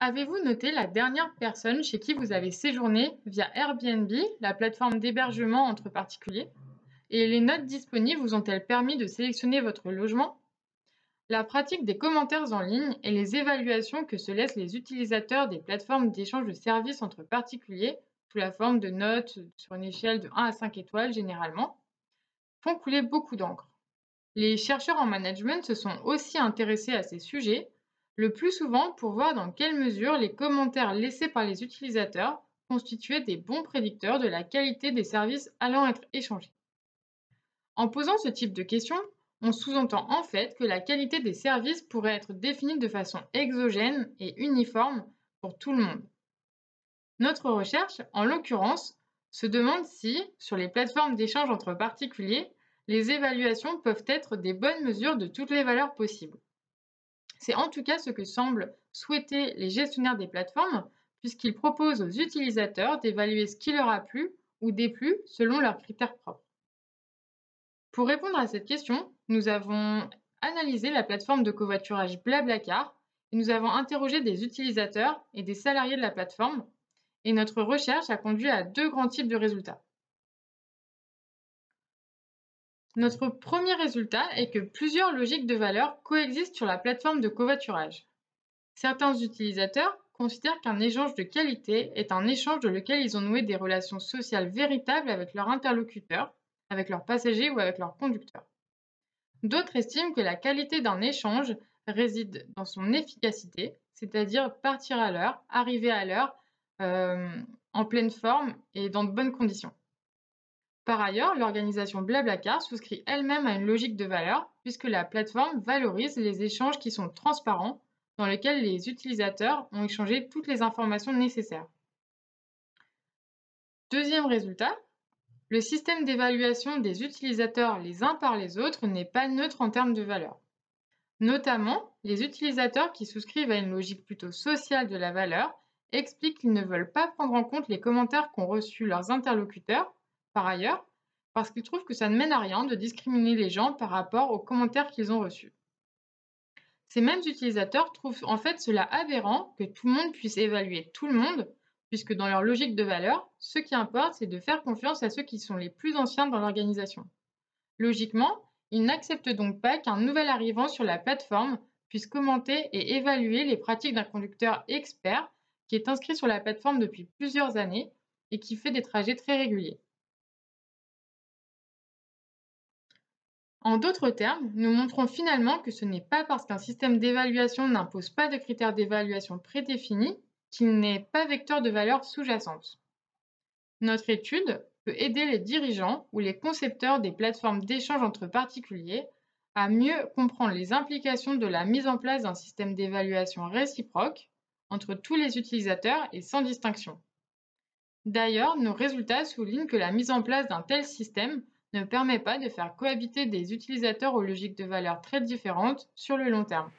Avez-vous noté la dernière personne chez qui vous avez séjourné via Airbnb, la plateforme d'hébergement entre particuliers? Et les notes disponibles vous ont-elles permis de sélectionner votre logement? La pratique des commentaires en ligne et les évaluations que se laissent les utilisateurs des plateformes d'échange de services entre particuliers, sous la forme de notes sur une échelle de 1 à 5 étoiles généralement, font couler beaucoup d'encre. Les chercheurs en management se sont aussi intéressés à ces sujets le plus souvent pour voir dans quelle mesure les commentaires laissés par les utilisateurs constituaient des bons prédicteurs de la qualité des services allant être échangés. En posant ce type de questions, on sous-entend en fait que la qualité des services pourrait être définie de façon exogène et uniforme pour tout le monde. Notre recherche, en l'occurrence, se demande si, sur les plateformes d'échange entre particuliers, les évaluations peuvent être des bonnes mesures de toutes les valeurs possibles. C'est en tout cas ce que semblent souhaiter les gestionnaires des plateformes, puisqu'ils proposent aux utilisateurs d'évaluer ce qui leur a plu ou déplu selon leurs critères propres. Pour répondre à cette question, nous avons analysé la plateforme de covoiturage Blablacar et nous avons interrogé des utilisateurs et des salariés de la plateforme et notre recherche a conduit à deux grands types de résultats. Notre premier résultat est que plusieurs logiques de valeur coexistent sur la plateforme de covoiturage. Certains utilisateurs considèrent qu'un échange de qualité est un échange dans lequel ils ont noué des relations sociales véritables avec leur interlocuteur, avec leurs passagers ou avec leurs conducteurs. D'autres estiment que la qualité d'un échange réside dans son efficacité, c'est-à-dire partir à l'heure, arriver à l'heure, euh, en pleine forme et dans de bonnes conditions. Par ailleurs, l'organisation Blablacar souscrit elle-même à une logique de valeur puisque la plateforme valorise les échanges qui sont transparents, dans lesquels les utilisateurs ont échangé toutes les informations nécessaires. Deuxième résultat, le système d'évaluation des utilisateurs les uns par les autres n'est pas neutre en termes de valeur. Notamment, les utilisateurs qui souscrivent à une logique plutôt sociale de la valeur expliquent qu'ils ne veulent pas prendre en compte les commentaires qu'ont reçus leurs interlocuteurs par ailleurs, parce qu'ils trouvent que ça ne mène à rien de discriminer les gens par rapport aux commentaires qu'ils ont reçus. Ces mêmes utilisateurs trouvent en fait cela aberrant que tout le monde puisse évaluer tout le monde, puisque dans leur logique de valeur, ce qui importe, c'est de faire confiance à ceux qui sont les plus anciens dans l'organisation. Logiquement, ils n'acceptent donc pas qu'un nouvel arrivant sur la plateforme puisse commenter et évaluer les pratiques d'un conducteur expert qui est inscrit sur la plateforme depuis plusieurs années et qui fait des trajets très réguliers. En d'autres termes, nous montrons finalement que ce n'est pas parce qu'un système d'évaluation n'impose pas de critères d'évaluation prédéfinis qu'il n'est pas vecteur de valeur sous-jacente. Notre étude peut aider les dirigeants ou les concepteurs des plateformes d'échange entre particuliers à mieux comprendre les implications de la mise en place d'un système d'évaluation réciproque entre tous les utilisateurs et sans distinction. D'ailleurs, nos résultats soulignent que la mise en place d'un tel système ne permet pas de faire cohabiter des utilisateurs aux logiques de valeur très différentes sur le long terme.